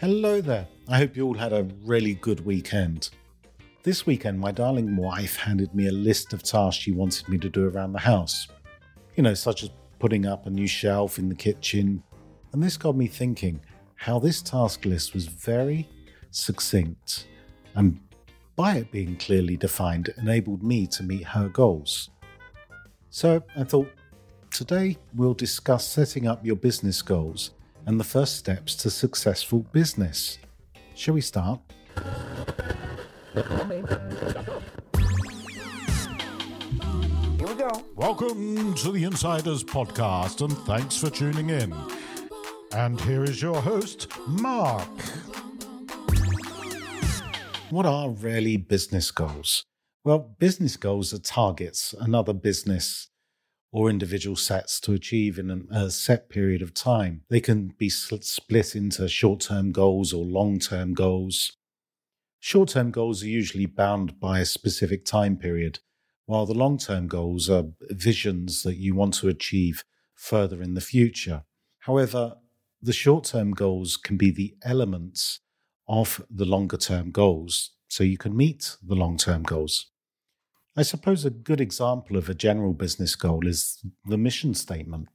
Hello there. I hope you all had a really good weekend. This weekend, my darling wife handed me a list of tasks she wanted me to do around the house. You know, such as putting up a new shelf in the kitchen. And this got me thinking how this task list was very succinct and by it being clearly defined enabled me to meet her goals. So I thought today we'll discuss setting up your business goals and the first steps to successful business. Shall we start? Here we go. Welcome to the Insiders Podcast, and thanks for tuning in. And here is your host, Mark. What are really business goals? Well, business goals are targets another business or individual sets to achieve in a set period of time. They can be split into short term goals or long term goals. Short term goals are usually bound by a specific time period, while the long term goals are visions that you want to achieve further in the future. However, the short term goals can be the elements of the longer term goals, so you can meet the long term goals. I suppose a good example of a general business goal is the mission statement.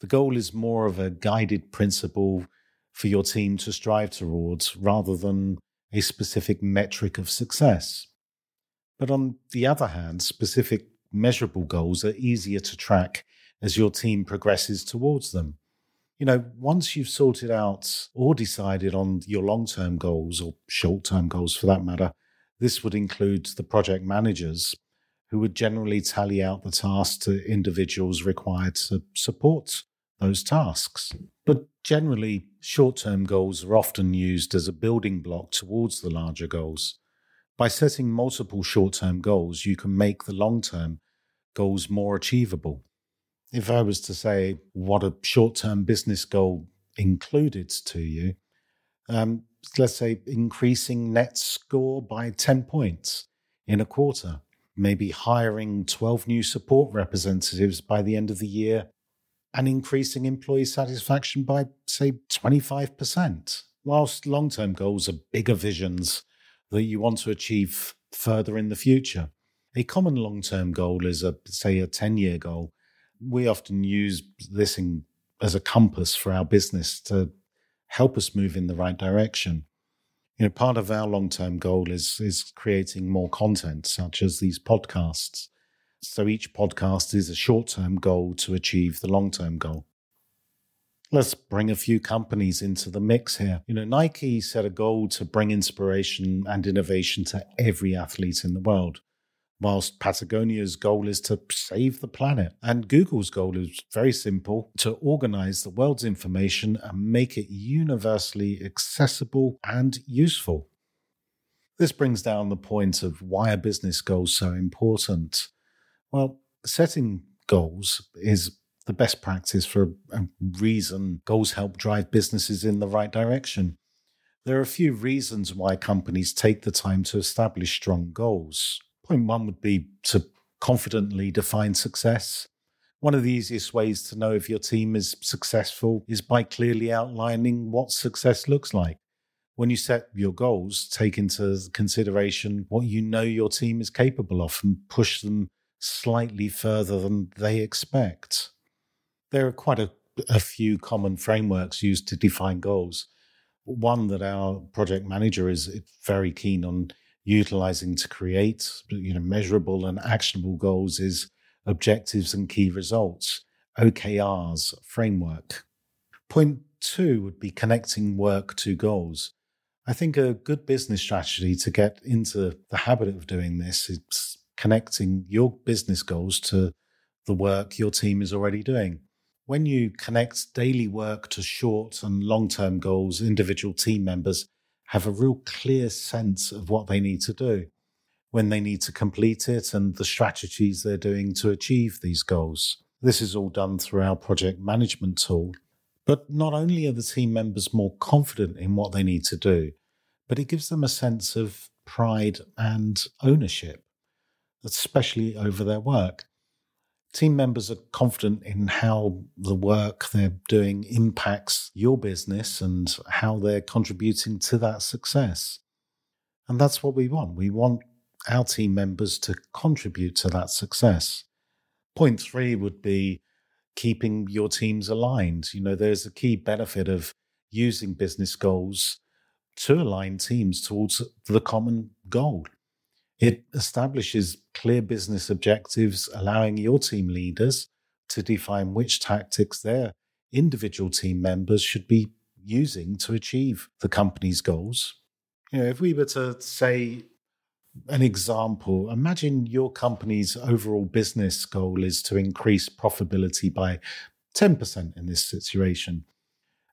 The goal is more of a guided principle for your team to strive towards rather than a specific metric of success. But on the other hand, specific measurable goals are easier to track as your team progresses towards them. You know, once you've sorted out or decided on your long term goals or short term goals for that matter, this would include the project managers who would generally tally out the tasks to individuals required to support those tasks. But generally, short term goals are often used as a building block towards the larger goals. By setting multiple short term goals, you can make the long term goals more achievable. If I was to say what a short term business goal included to you, um, let's say increasing net score by 10 points in a quarter, maybe hiring 12 new support representatives by the end of the year, and increasing employee satisfaction by, say, 25%. Whilst long term goals are bigger visions that you want to achieve further in the future. A common long term goal is, a, say, a 10 year goal. We often use this in, as a compass for our business to help us move in the right direction. You know, part of our long-term goal is is creating more content, such as these podcasts. So each podcast is a short-term goal to achieve the long-term goal. Let's bring a few companies into the mix here. You know, Nike set a goal to bring inspiration and innovation to every athlete in the world whilst Patagonia's goal is to save the planet. And Google's goal is very simple to organize the world's information and make it universally accessible and useful. This brings down the point of why are business goals so important? Well, setting goals is the best practice for a reason goals help drive businesses in the right direction. There are a few reasons why companies take the time to establish strong goals. Point one would be to confidently define success. One of the easiest ways to know if your team is successful is by clearly outlining what success looks like. When you set your goals, take into consideration what you know your team is capable of and push them slightly further than they expect. There are quite a, a few common frameworks used to define goals. One that our project manager is very keen on utilizing to create you know measurable and actionable goals is objectives and key results okrs framework. Point two would be connecting work to goals. I think a good business strategy to get into the habit of doing this is connecting your business goals to the work your team is already doing. When you connect daily work to short and long term goals individual team members have a real clear sense of what they need to do, when they need to complete it, and the strategies they're doing to achieve these goals. This is all done through our project management tool. But not only are the team members more confident in what they need to do, but it gives them a sense of pride and ownership, especially over their work. Team members are confident in how the work they're doing impacts your business and how they're contributing to that success. And that's what we want. We want our team members to contribute to that success. Point three would be keeping your teams aligned. You know, there's a key benefit of using business goals to align teams towards the common goal. It establishes clear business objectives, allowing your team leaders to define which tactics their individual team members should be using to achieve the company's goals. You know, if we were to say an example, imagine your company's overall business goal is to increase profitability by 10% in this situation.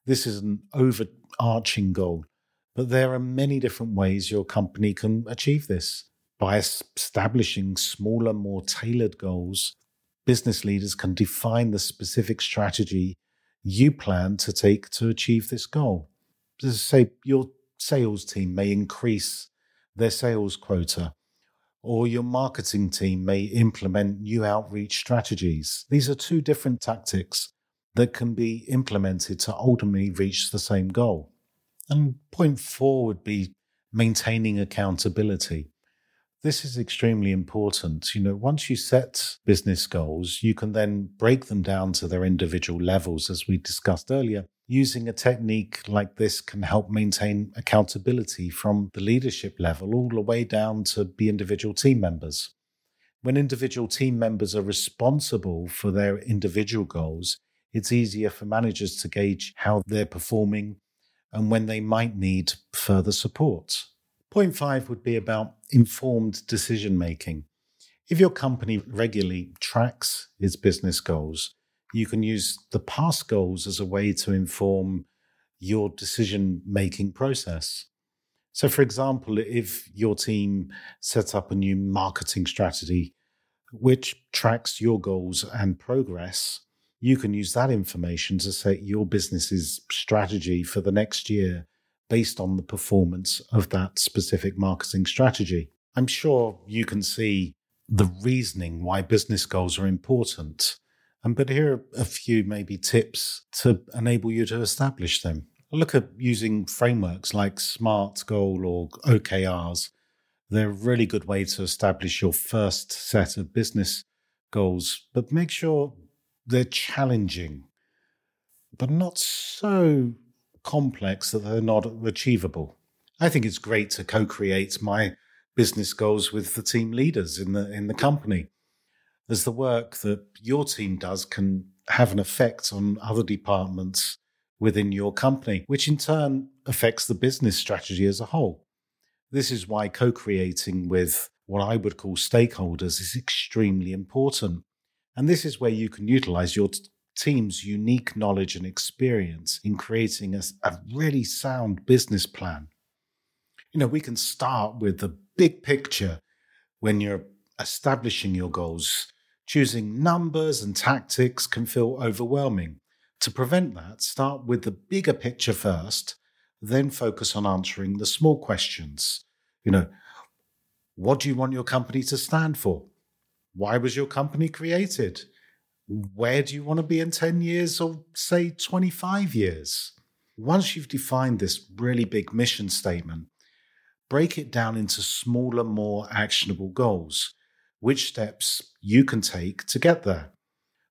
This is an overarching goal, but there are many different ways your company can achieve this. By establishing smaller, more tailored goals, business leaders can define the specific strategy you plan to take to achieve this goal. Say your sales team may increase their sales quota, or your marketing team may implement new outreach strategies. These are two different tactics that can be implemented to ultimately reach the same goal. And point four would be maintaining accountability. This is extremely important. You know, once you set business goals, you can then break them down to their individual levels, as we discussed earlier. Using a technique like this can help maintain accountability from the leadership level all the way down to the individual team members. When individual team members are responsible for their individual goals, it's easier for managers to gauge how they're performing and when they might need further support. Point five would be about informed decision making. If your company regularly tracks its business goals, you can use the past goals as a way to inform your decision making process. So, for example, if your team sets up a new marketing strategy which tracks your goals and progress, you can use that information to set your business's strategy for the next year based on the performance of that specific marketing strategy. I'm sure you can see the reasoning why business goals are important. Um, but here are a few maybe tips to enable you to establish them. Look at using frameworks like SMART Goal or OKRs. They're a really good way to establish your first set of business goals, but make sure they're challenging, but not so complex that they're not achievable. I think it's great to co-create my business goals with the team leaders in the in the company, as the work that your team does can have an effect on other departments within your company, which in turn affects the business strategy as a whole. This is why co-creating with what I would call stakeholders is extremely important. And this is where you can utilize your team's unique knowledge and experience in creating a, a really sound business plan. You know, we can start with the big picture when you're establishing your goals. Choosing numbers and tactics can feel overwhelming. To prevent that, start with the bigger picture first, then focus on answering the small questions. You know, what do you want your company to stand for? Why was your company created? Where do you want to be in 10 years or say 25 years? Once you've defined this really big mission statement, break it down into smaller, more actionable goals. Which steps you can take to get there?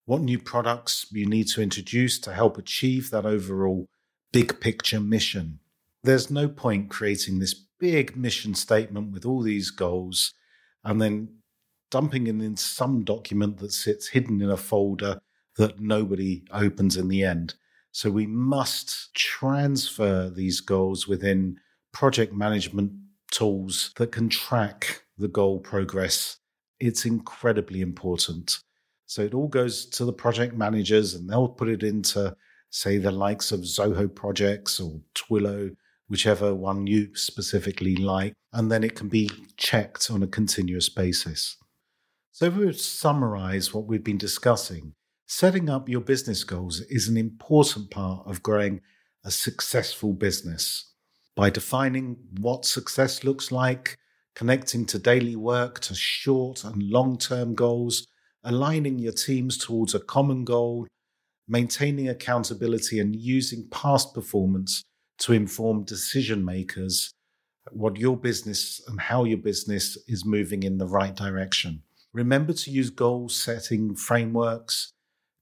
What new products you need to introduce to help achieve that overall big picture mission? There's no point creating this big mission statement with all these goals and then dumping it in some document that sits hidden in a folder that nobody opens in the end. So we must transfer these goals within project management tools that can track the goal progress. It's incredibly important. So it all goes to the project managers and they'll put it into, say, the likes of Zoho projects or Trello, whichever one you specifically like. And then it can be checked on a continuous basis. So, if we to summarize what we've been discussing, setting up your business goals is an important part of growing a successful business. By defining what success looks like, connecting to daily work to short and long term goals, aligning your teams towards a common goal, maintaining accountability, and using past performance to inform decision makers what your business and how your business is moving in the right direction. Remember to use goal setting frameworks,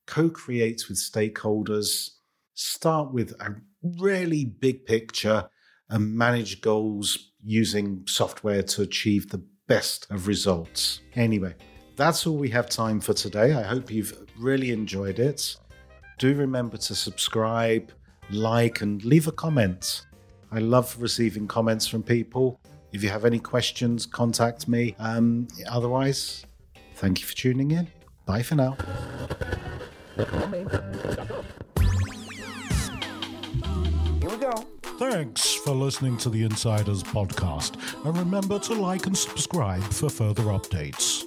co create with stakeholders, start with a really big picture, and manage goals using software to achieve the best of results. Anyway, that's all we have time for today. I hope you've really enjoyed it. Do remember to subscribe, like, and leave a comment. I love receiving comments from people. If you have any questions, contact me. Um, otherwise, thank you for tuning in. Bye for now. Here we go. Thanks for listening to the Insiders Podcast. And remember to like and subscribe for further updates.